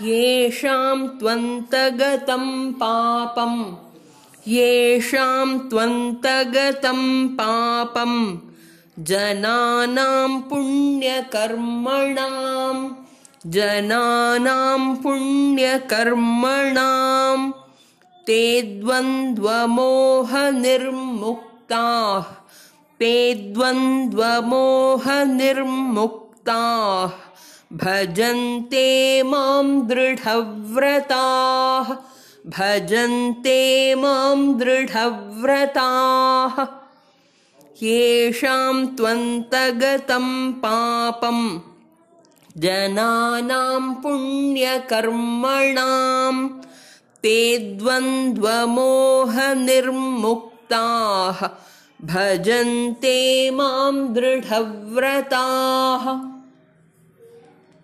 येषां त्वन्तगतं पापं। येषां त्वन्तगतं पापं। जनानां पुण्यकर्मणां। जनानां पुण्यकर्मणां। ते द्वन्द्वमोहनिर्मुक्ताः। ते द्वन्द्वमोहनिर्मुक्ताः भजन्ते मां दृढव्रताः भजन्ते मां दृढव्रताः। येषां त्वन्तगतं पापं जनानां पुण्यकर्मणां ते द्वन्द्वमोहनिर्मुक्ताः भजन्ते मां दृढव्रताः